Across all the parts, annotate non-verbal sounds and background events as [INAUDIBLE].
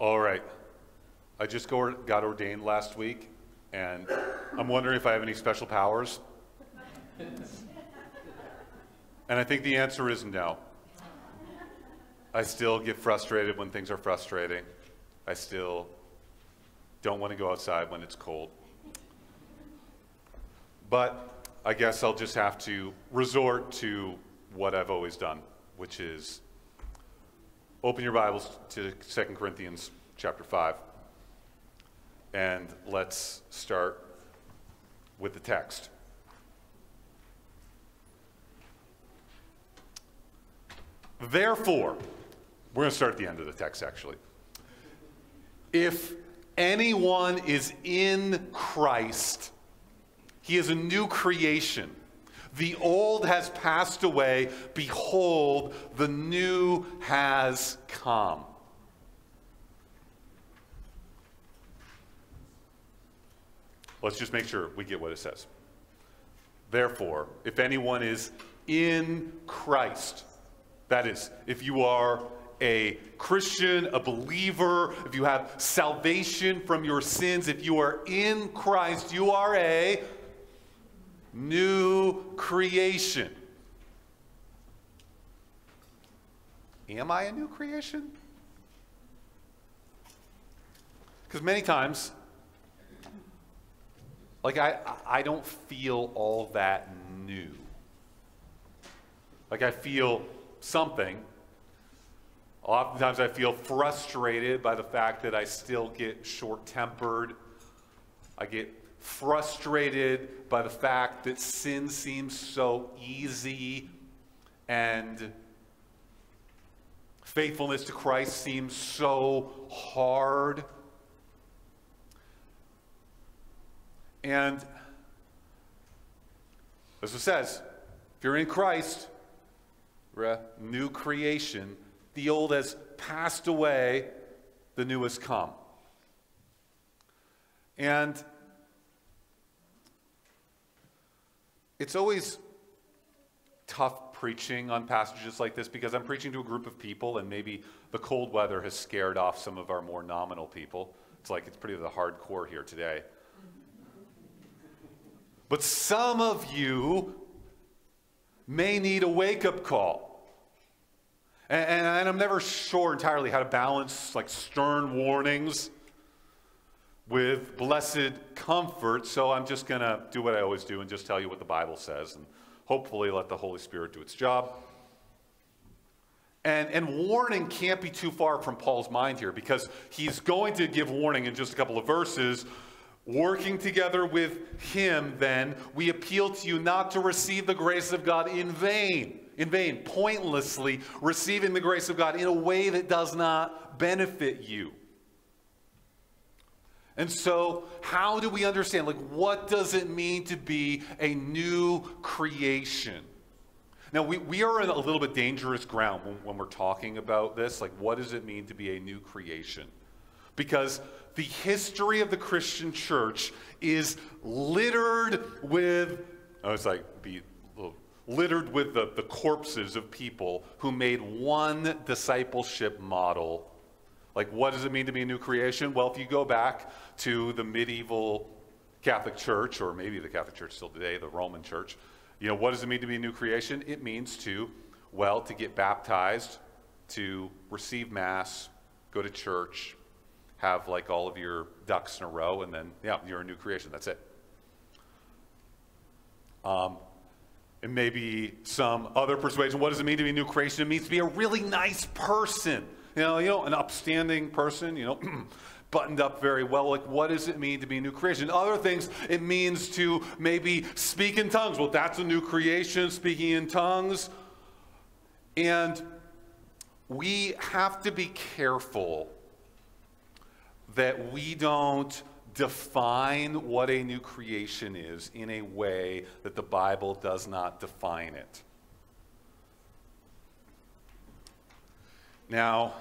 All right. I just go- got ordained last week, and I'm wondering if I have any special powers. and I think the answer is no. I still get frustrated when things are frustrating. I still don't want to go outside when it's cold. But I guess I'll just have to resort to what I've always done, which is open your Bibles to 2 Corinthians chapter 5. And let's start with the text. Therefore, we're going to start at the end of the text actually. If anyone is in Christ, he is a new creation. The old has passed away. Behold, the new has come. Let's just make sure we get what it says. Therefore, if anyone is in Christ, that is, if you are a Christian, a believer, if you have salvation from your sins, if you are in Christ, you are a new creation. Am I a new creation? Because many times, like I, I don't feel all that new. Like I feel something. Oftentimes I feel frustrated by the fact that I still get short tempered. I get frustrated by the fact that sin seems so easy and faithfulness to Christ seems so hard. And as it says, if you're in Christ, we're a new creation. The old has passed away, the new has come. And it's always tough preaching on passages like this because I'm preaching to a group of people, and maybe the cold weather has scared off some of our more nominal people. It's like it's pretty the hardcore here today. But some of you may need a wake up call. And, and, and, I'm never sure entirely how to balance like stern warnings with blessed comfort. So I'm just going to do what I always do and just tell you what the Bible says and hopefully let the Holy Spirit do its job. And, and warning can't be too far from Paul's mind here because he's going to give warning in just a couple of verses Working together with him, then, we appeal to you not to receive the grace of God in vain, in vain, pointlessly receiving the grace of God in a way that does not benefit you. And so, how do we understand? Like, what does it mean to be a new creation? Now, we, we are in a little bit dangerous ground when, when we're talking about this. Like, what does it mean to be a new creation? Because the history of the Christian church is littered with, oh, it's like be littered with the, the corpses of people who made one discipleship model. Like, what does it mean to be a new creation? Well, if you go back to the medieval Catholic Church, or maybe the Catholic Church still today, the Roman Church, you know, what does it mean to be a new creation? It means to, well, to get baptized, to receive Mass, go to church, have like all of your ducks in a row, and then, yeah, you're a new creation. That's it. Um, and maybe some other persuasion. What does it mean to be a new creation? It means to be a really nice person. You know, you know, an upstanding person, you know, [CLEARS THROAT] buttoned up very well. Like, what does it mean to be a new creation? Other things, it means to maybe speak in tongues. Well, that's a new creation, speaking in tongues. And we have to be careful that we don't define what a new creation is in a way that the Bible does not define it. Now,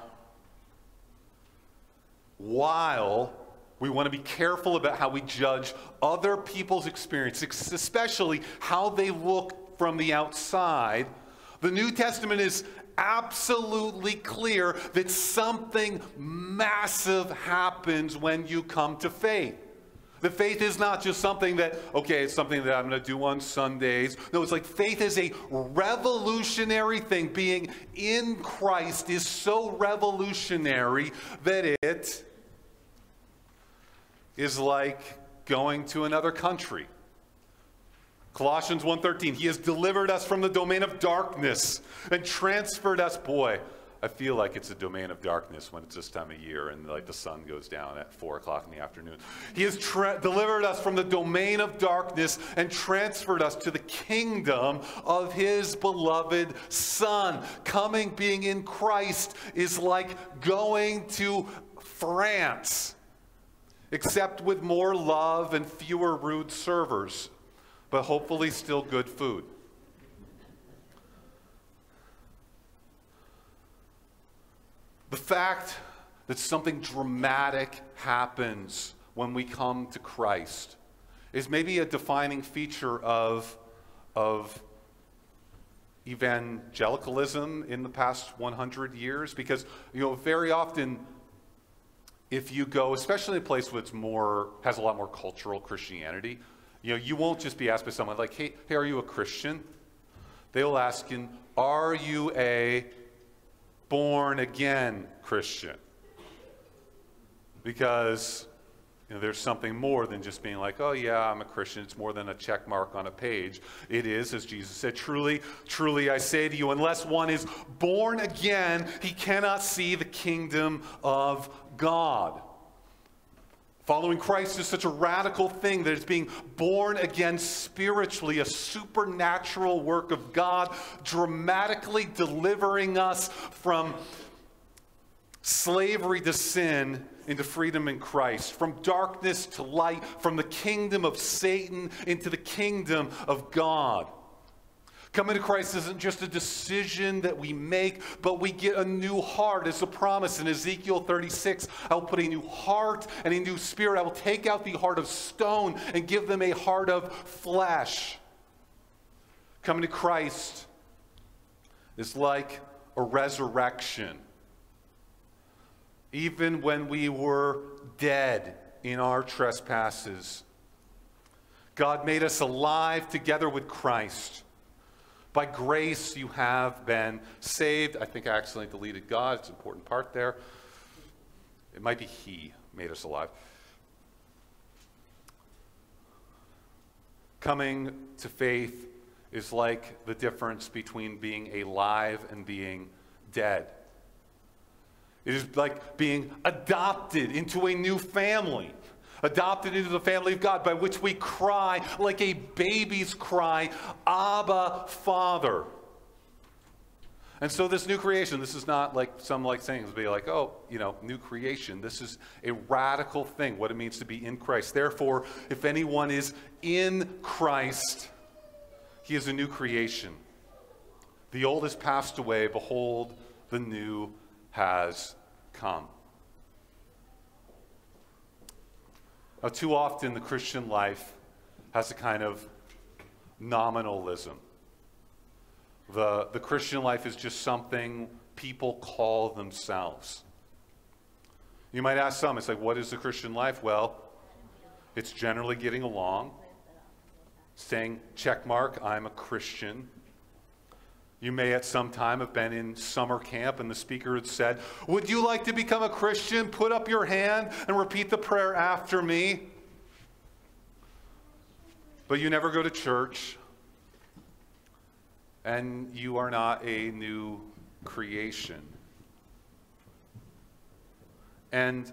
while we want to be careful about how we judge other people's experience, especially how they look from the outside, the New Testament is absolutely clear that something massive happens when you come to faith. The faith is not just something that, okay, it's something that I'm going to do on Sundays. No, it's like faith is a revolutionary thing. Being in Christ is so revolutionary that it is like going to another country. Colossians 1:13 He has delivered us from the domain of darkness and transferred us boy I feel like it's a domain of darkness when it's this time of year and like the sun goes down at four o'clock in the afternoon. He has delivered us from the domain of darkness and transferred us to the kingdom of his beloved Son. Coming, being in Christ, is like going to France, except with more love and fewer rude servers, but hopefully still good food. The fact that something dramatic happens when we come to Christ is maybe a defining feature of, of evangelicalism in the past 100 years because you know very often if you go especially in a place that's more has a lot more cultural christianity you know you won't just be asked by someone like hey, hey are you a christian they will ask you are you a born again Christian. Because you know, there's something more than just being like, oh, yeah, I'm a Christian. It's more than a check mark on a page. It is, as Jesus said, truly, truly, I say to you, unless one is born again, he cannot see the kingdom of God. Following Christ is such a radical thing that it's being born again spiritually, a supernatural work of God, dramatically delivering us from slavery to sin into freedom in Christ, from darkness to light, from the kingdom of Satan into the kingdom of God. Coming to Christ isn't just a decision that we make, but we get a new heart. It's a promise in Ezekiel 36. I will put a new heart and a new spirit. I will take out the heart of stone and give them a heart of flesh. Coming to Christ is like a resurrection. Even when we were dead in our trespasses, God made us alive together with Christ. By grace you have been saved. I think I accidentally deleted God. It's an important part there. It might be He made us alive. Coming to faith is like the difference between being alive and being dead. It is like being adopted into a new family adopted into the family of God, by which we cry like a baby's cry, Abba, Father. And so this new creation, this is not like some like saying, be like, oh, you know, new creation. This is a radical thing, what it means to be in Christ. Therefore, if anyone is in Christ, he is a new creation. The old has passed away, behold, the new has come. Now, too often the Christian life has a kind of nominalism. The, the Christian life is just something people call themselves. You might ask some, it's like, what is the Christian life? Well, it's generally getting along, saying, check mark, I'm a Christian. You may at some time have been in summer camp and the speaker had said, Would you like to become a Christian? Put up your hand and repeat the prayer after me. But you never go to church and you are not a new creation. And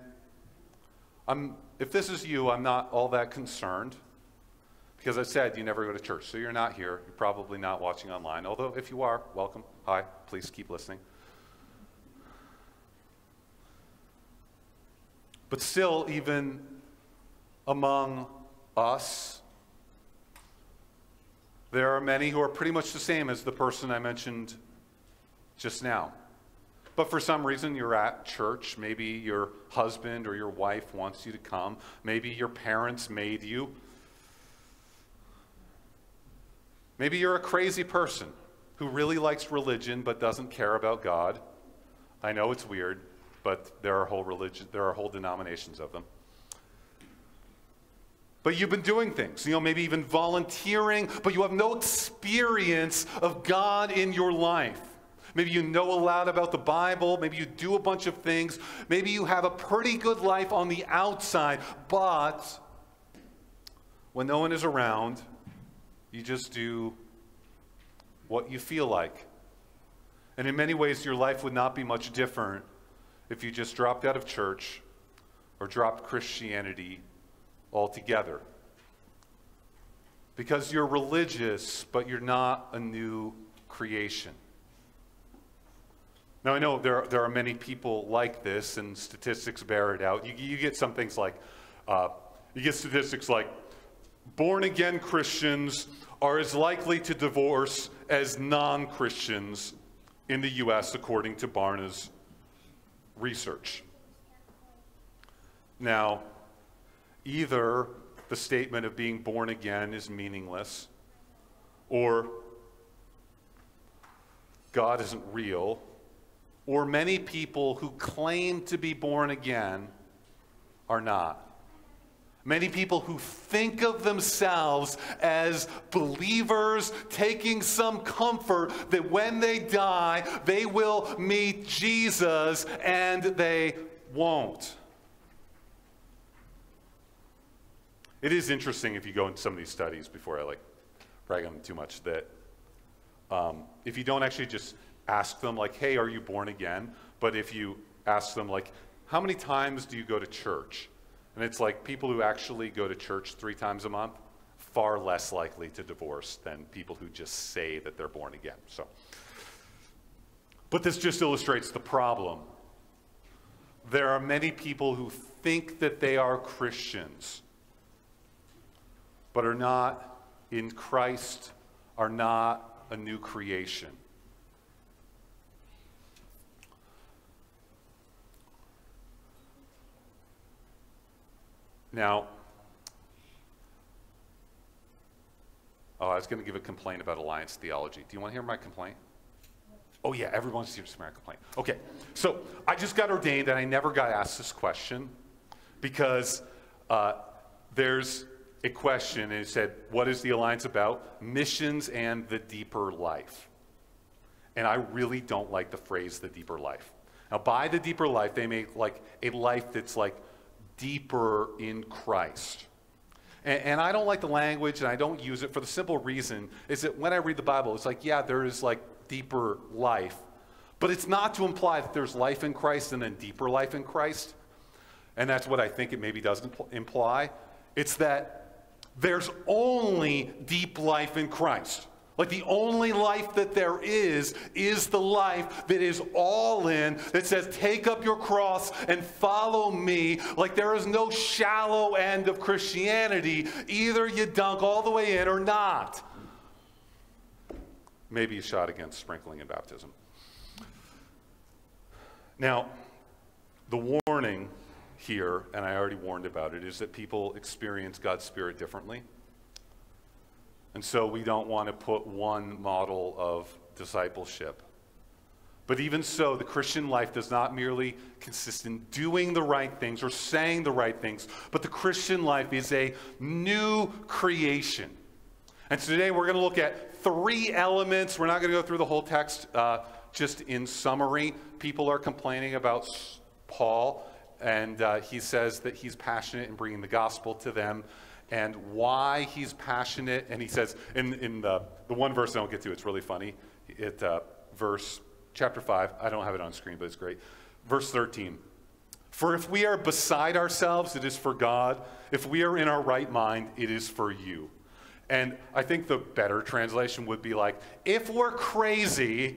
I'm, if this is you, I'm not all that concerned. Because I said you never go to church, so you're not here. You're probably not watching online. Although, if you are, welcome. Hi, please keep listening. But still, even among us, there are many who are pretty much the same as the person I mentioned just now. But for some reason, you're at church. Maybe your husband or your wife wants you to come. Maybe your parents made you. Maybe you're a crazy person who really likes religion but doesn't care about God. I know it's weird, but there are whole religion, there are whole denominations of them. But you've been doing things, you know, maybe even volunteering, but you have no experience of God in your life. Maybe you know a lot about the Bible. Maybe you do a bunch of things. Maybe you have a pretty good life on the outside, but when no one is around, you just do what you feel like. And in many ways, your life would not be much different if you just dropped out of church or dropped Christianity altogether. Because you're religious, but you're not a new creation. Now, I know there, there are many people like this, and statistics bear it out. You, you get some things like, uh, you get statistics like born again Christians are as likely to divorce as non Christians in the U.S., according to Barna's research. Now, either the statement of being born again is meaningless, or God isn't real, or many people who claim to be born again are not. Many people who think of themselves as believers, taking some comfort that when they die, they will meet Jesus, and they won't. It is interesting if you go into some of these studies before I like brag on them too much that um, if you don't actually just ask them, like, hey, are you born again? But if you ask them, like, how many times do you go to church? And it's like people who actually go to church three times a month, far less likely to divorce than people who just say that they're born again. So, but this just illustrates the problem. There are many people who think that they are Christians, but are not in Christ, are not a new creation. Now, oh, I was going to give a complaint about alliance theology. Do you want to hear my complaint? Oh, yeah, everyone wants to my complaint. Okay, so I just got ordained and I never got asked this question because uh, there's a question and it said, What is the alliance about? Missions and the deeper life. And I really don't like the phrase the deeper life. Now, by the deeper life, they make like a life that's like deeper in Christ. And, and, I don't like the language and I don't use it for the simple reason is that when I read the Bible, it's like, yeah, there is like deeper life. But it's not to imply that there's life in Christ and then deeper life in Christ. And that's what I think it maybe does imply. It's that there's only deep life in Christ. Like the only life that there is, is the life that is all in, that says, take up your cross and follow me. Like there is no shallow end of Christianity. Either you dunk all the way in or not. Maybe a shot against sprinkling and baptism. Now, the warning here, and I already warned about it, is that people experience God's Spirit differently. And so we don't want to put one model of discipleship. But even so, the Christian life does not merely consist in doing the right things or saying the right things, but the Christian life is a new creation. And today we're going to look at three elements. We're not going to go through the whole text, uh, just in summary. People are complaining about Paul, and uh, he says that he's passionate in bringing the gospel to them and why he's passionate. And he says, in, in the, the one verse I don't get to, it's really funny. It, uh, verse, chapter 5, I don't have it on screen, but it's great. Verse 13. For if we are beside ourselves, it is for God. If we are in our right mind, it is for you. And I think the better translation would be like, if we're crazy,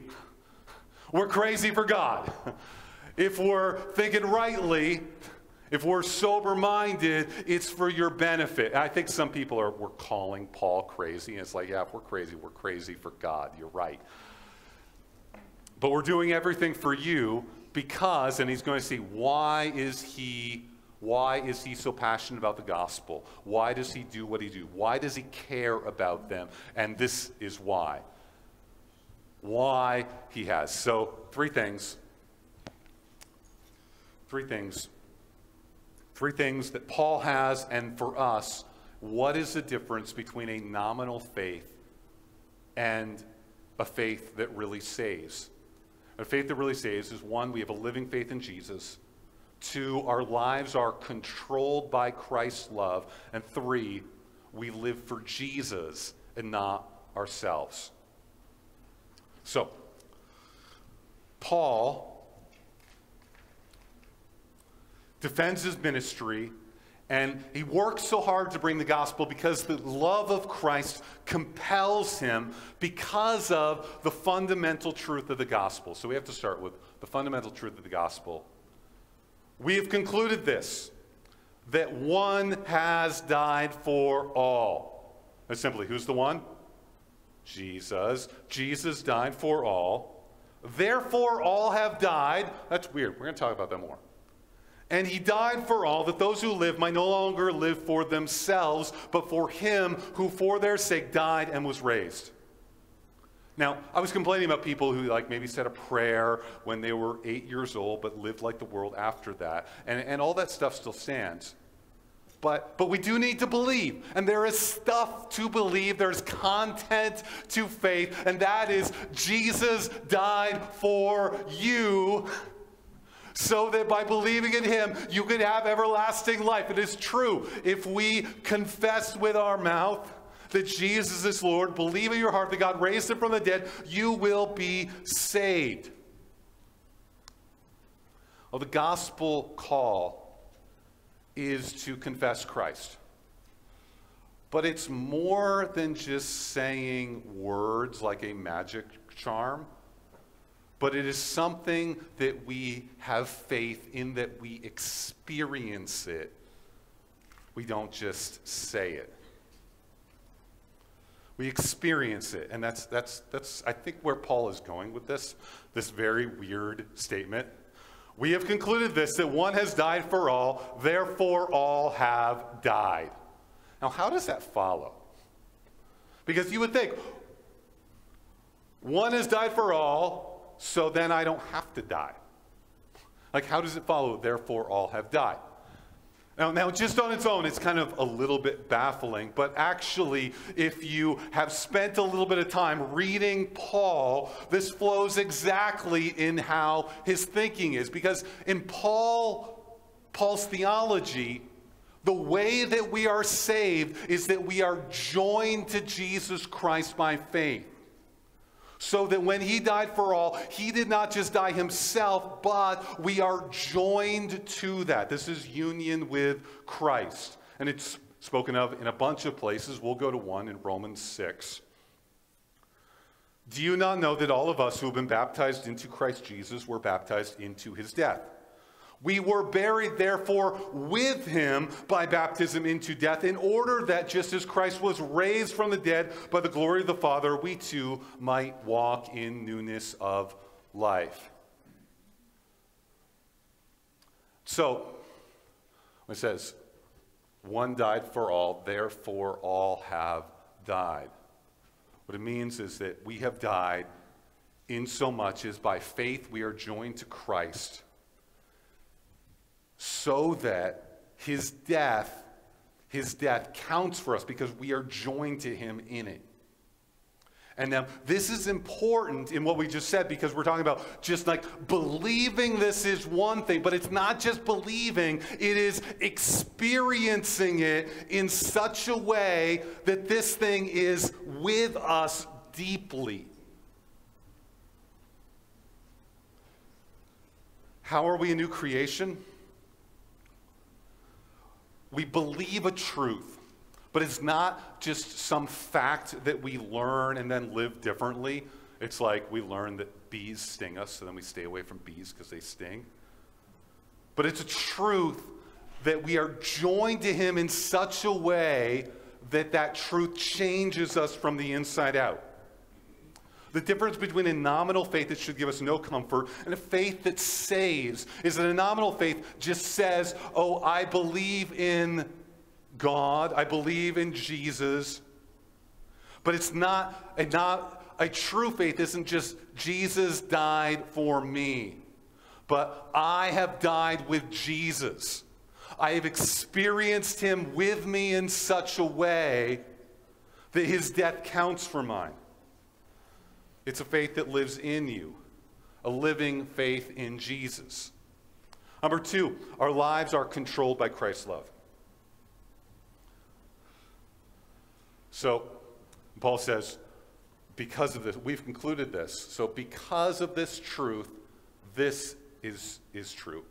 we're crazy for God. [LAUGHS] If we're thinking rightly, if we're sober minded, it's for your benefit. I think some people are we're calling Paul crazy. And it's like, yeah, if we're crazy, we're crazy for God. You're right. But we're doing everything for you because, and he's going to see why is he why is he so passionate about the gospel? Why does he do what he do? Why does he care about them? And this is why. why he has. So, three things. Three things. Three things that Paul has, and for us, what is the difference between a nominal faith and a faith that really saves? A faith that really saves is one, we have a living faith in Jesus. Two, our lives are controlled by Christ's love. And three, we live for Jesus and not ourselves. So, Paul defends his ministry and he works so hard to bring the gospel because the love of Christ compels him because of the fundamental truth of the gospel. So we have to start with the fundamental truth of the gospel. We have concluded this that one has died for all. And simply, who's the one? Jesus. Jesus died for all. Therefore, all have died. That's weird. We're going to talk about that more. And he died for all, that those who live might no longer live for themselves, but for him who for their sake died and was raised. Now, I was complaining about people who like maybe said a prayer when they were eight years old, but lived like the world after that. And, and all that stuff still stands. But, but we do need to believe. And there is stuff to believe. There's content to faith. And that is Jesus died for you so that by believing in him, you can have everlasting life. It is true. If we confess with our mouth that Jesus is Lord, believe in your heart that God raised him from the dead, you will be saved. Well, the gospel call is to confess Christ. But it's more than just saying words like a magic charm but it is something that we have faith in, that we experience it. We don't just say it. We experience it. And that's, that's, that's, I think, where Paul is going with this, this very weird statement. We have concluded this that one has died for all, therefore all have died. Now, how does that follow? Because you would think, one has died for all, so then I don't have to die. Like, how does it follow? Therefore, all have died. Now, now, just on its own, it's kind of a little bit baffling, but actually, if you have spent a little bit of time reading Paul, this flows exactly in how his thinking is. Because in Paul, Paul's theology, the way that we are saved is that we are joined to Jesus Christ by faith so that when he died for all, he did not just die himself, but we are joined to that. This is union with Christ. And it's spoken of in a bunch of places. We'll go to one in Romans 6. Do you not know that all of us who have been baptized into Christ Jesus were baptized into his death? We were buried, therefore, with him by baptism into death, in order that just as Christ was raised from the dead by the glory of the Father, we too might walk in newness of life. So, it says, one died for all, therefore all have died. What it means is that we have died in so much as by faith we are joined to Christ so that his death, his death counts for us because we are joined to him in it. And now, this is important in what we just said because we're talking about just like believing this is one thing, but it's not just believing, it is experiencing it in such a way that this thing is with us deeply. How are we a new creation? We believe a truth, but it's not just some fact that we learn and then live differently. It's like we learn that bees sting us, so then we stay away from bees because they sting. But it's a truth that we are joined to Him in such a way that that truth changes us from the inside out. The difference between a nominal faith that should give us no comfort and a faith that saves is that a nominal faith just says, Oh, I believe in God, I believe in Jesus. But it's not a, not a true faith isn't just Jesus died for me, but I have died with Jesus. I have experienced him with me in such a way that his death counts for mine. It's a faith that lives in you, a living faith in Jesus. Number two, our lives are controlled by Christ's love. So, Paul says, because of this, we've concluded this. So, because of this truth, this is, is true.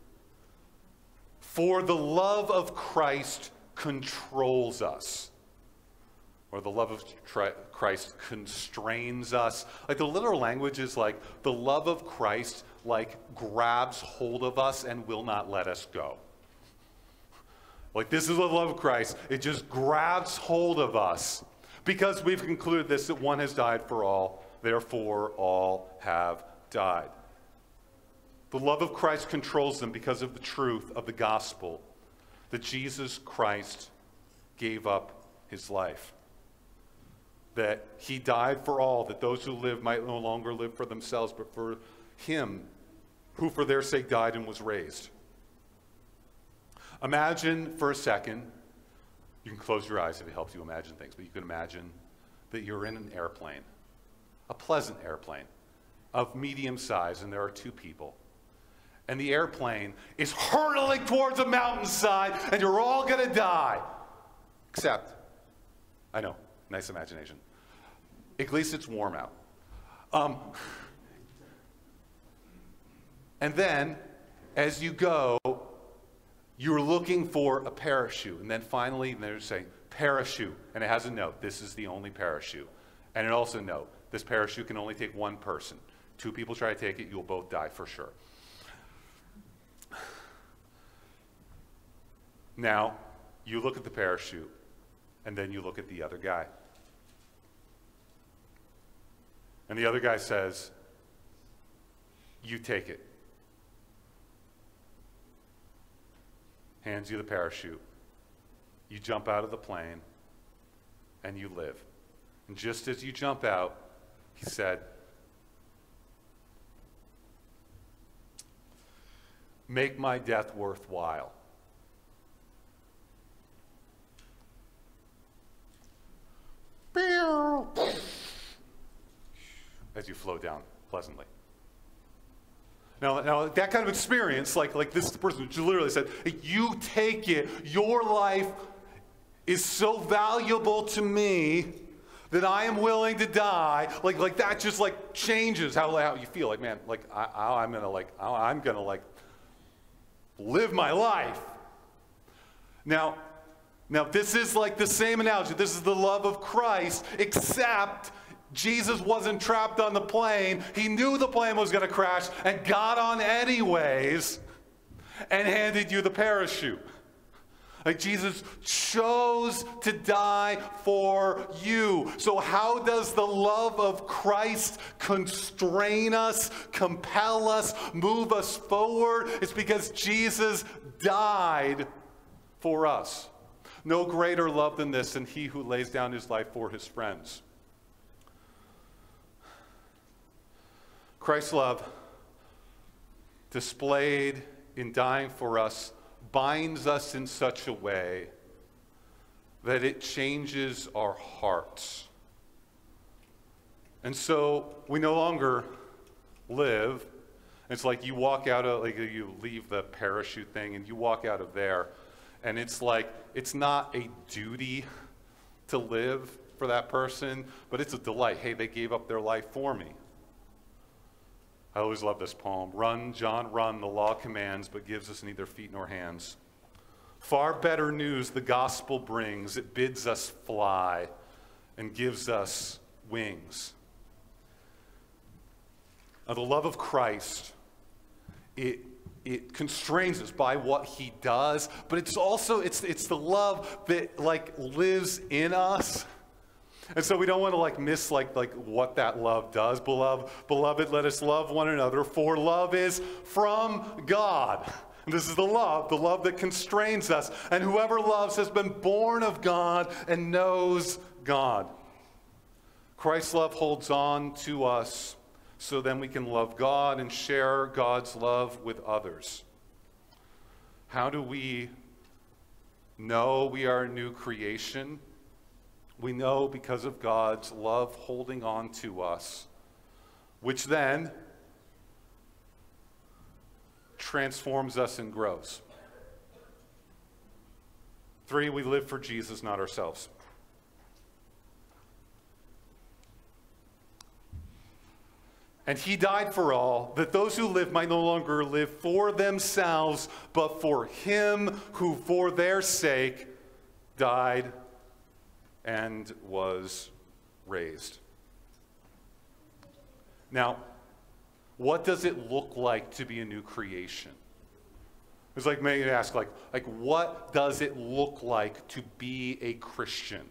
For the love of Christ controls us. Or the love of Christ constrains us. Like the literal language is like the love of Christ like grabs hold of us and will not let us go. Like this is the love of Christ. It just grabs hold of us because we've concluded this that one has died for all, therefore all have died. The love of Christ controls them because of the truth of the gospel that Jesus Christ gave up his life. That he died for all, that those who live might no longer live for themselves, but for him who for their sake died and was raised. Imagine for a second, you can close your eyes if it helps you imagine things, but you can imagine that you're in an airplane, a pleasant airplane of medium size, and there are two people and the airplane is hurtling towards a mountainside, and you're all to die. Except, I know, nice imagination. At least it's warm out. Um, and then, as you go, you're looking for a parachute. And then finally, they're saying, parachute. And it has a note this is the only parachute. And it also note this parachute can only take one person. Two people try to take it, you'll both die for sure. Now, you look at the parachute, and then you look at the other guy. And the other guy says, You take it. Hands you the parachute. You jump out of the plane, and you live. And just as you jump out, he said, Make my death worthwhile. As you flow down pleasantly. Now, now that kind of experience, like, like this person literally said, you take it, your life is so valuable to me that I am willing to die. Like, like that just like changes how, how you feel. Like, man, like I, am gonna like I'm gonna like live my life. Now, now, this is like the same analogy. This is the love of Christ, except Jesus wasn't trapped on the plane. He knew the plane was going to crash and got on anyways and handed you the parachute. Like Jesus chose to die for you. So, how does the love of Christ constrain us, compel us, move us forward? It's because Jesus died for us. No greater love than this, than he who lays down his life for his friends. Christ's love, displayed in dying for us, binds us in such a way that it changes our hearts. And so we no longer live. It's like you walk out of, like you leave the parachute thing and you walk out of there and it's like, it's not a duty to live for that person, but it's a delight. Hey, they gave up their life for me. I always love this poem. Run, John, run. The law commands, but gives us neither feet nor hands. Far better news the gospel brings. It bids us fly and gives us wings. Now, the love of Christ, it it constrains us by what he does, but it's also it's it's the love that like lives in us. And so we don't want to like miss like like what that love does. Beloved, beloved, let us love one another, for love is from God. And this is the love, the love that constrains us. And whoever loves has been born of God and knows God. Christ's love holds on to us so then we can love God and share God's love with others. How do we know we are a new creation? We know because of God's love holding on to us, which then transforms us and grows. Three, we live for Jesus, not ourselves. And he died for all, that those who live might no longer live for themselves, but for him who for their sake died and was raised. Now, what does it look like to be a new creation? It's like maybe ask, like, like, what does it look like to be a Christian?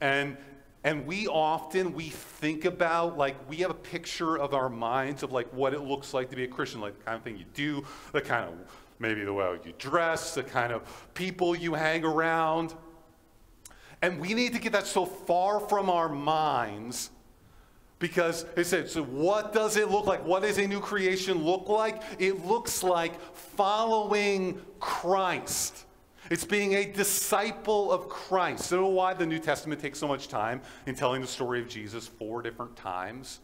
And and we often we think about like we have a picture of our minds of like what it looks like to be a Christian, like the kind of thing you do, the kind of maybe the way you dress, the kind of people you hang around. And we need to get that so far from our minds because it said, so what does it look like? What does a new creation look like? It looks like following Christ. It's being a disciple of Christ. So why the New Testament takes so much time in telling the story of Jesus four different times.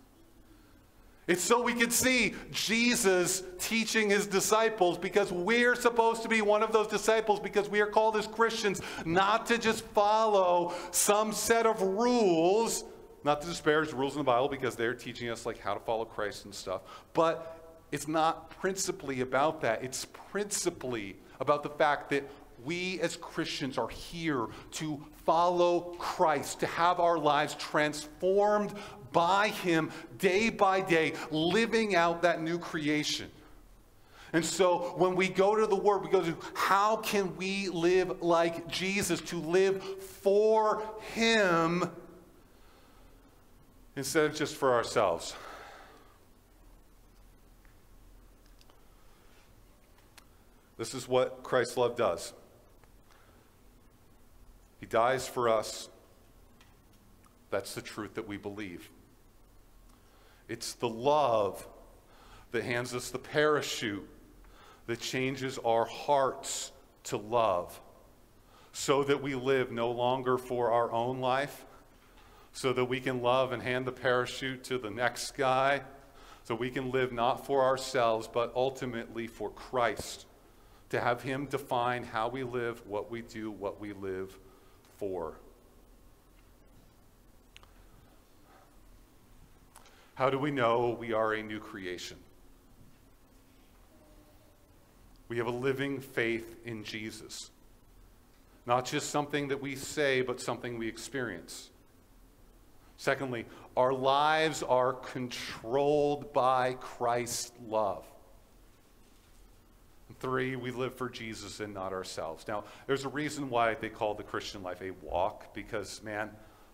It's so we can see Jesus teaching his disciples because we're supposed to be one of those disciples because we are called as Christians not to just follow some set of rules, not to disparage rules in the Bible because they're teaching us like how to follow Christ and stuff, but it's not principally about that. It's principally about the fact that we as Christians are here to follow Christ, to have our lives transformed by Him day by day, living out that new creation. And so when we go to the Word, we go to how can we live like Jesus, to live for Him instead of just for ourselves. This is what Christ's love does. He dies for us. That's the truth that we believe. It's the love that hands us the parachute that changes our hearts to love so that we live no longer for our own life, so that we can love and hand the parachute to the next guy, so we can live not for ourselves, but ultimately for Christ, to have Him define how we live, what we do, what we live 4. How do we know we are a new creation? We have a living faith in Jesus. Not just something that we say, but something we experience. Secondly, our lives are controlled by Christ's love. And Three, we live for Jesus and not ourselves. Now, there's a reason why they call the Christian life a walk, because, man,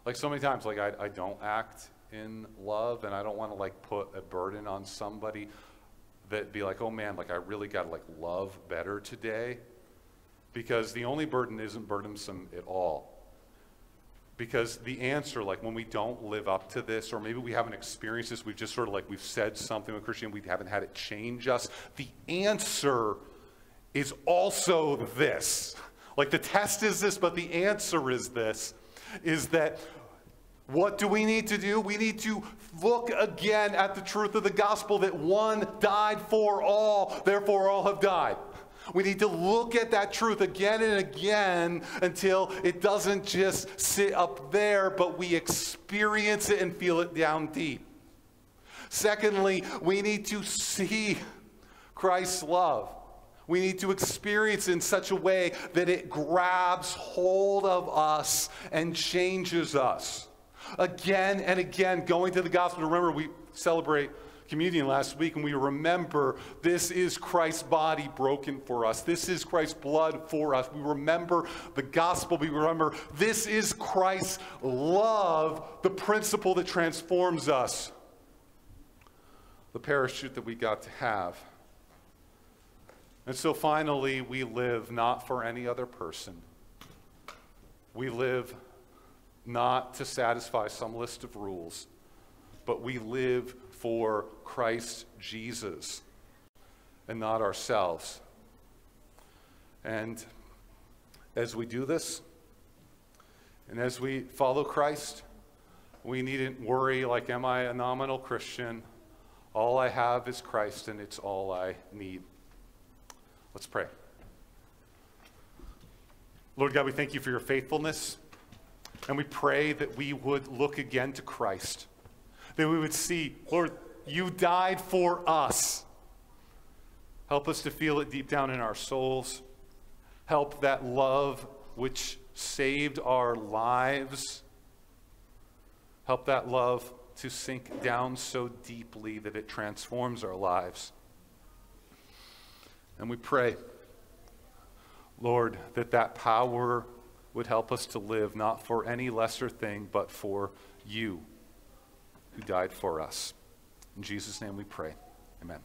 like so many times, like I, I don't act in love, and I don't want to like put a burden on somebody that be like, oh man, like I really got to like love better today, because the only burden isn't burdensome at all. Because the answer, like when we don't live up to this, or maybe we haven't experienced this, we've just sort of like we've said something with Christian, we haven't had it change us. The answer is also this. Like the test is this, but the answer is this is that what do we need to do? We need to look again at the truth of the gospel that one died for all, therefore all have died. We need to look at that truth again and again until it doesn't just sit up there, but we experience it and feel it down deep. Secondly, we need to see Christ's love. We need to experience in such a way that it grabs hold of us and changes us. Again and again, going to the gospel. Remember, we celebrate communion last week and we remember this is Christ's body broken for us. This is Christ's blood for us. We remember the gospel. We remember this is Christ's love, the principle that transforms us. The parachute that we got to have. And so finally, we live not for any other person. We live not to satisfy some list of rules, but we live for Christ Jesus and not ourselves. And as we do this, and as we follow Christ, we needn't worry like, am I a nominal Christian? All I have is Christ, and it's all I need. Let's pray. Lord God, we thank you for your faithfulness. And we pray that we would look again to Christ, that we would see, Lord, you died for us. Help us to feel it deep down in our souls. Help that love which saved our lives. Help that love to sink down so deeply that it transforms our lives. And we pray, Lord, that that power would help us to live not for any lesser thing, but for you who died for us. In Jesus' name we pray. Amen.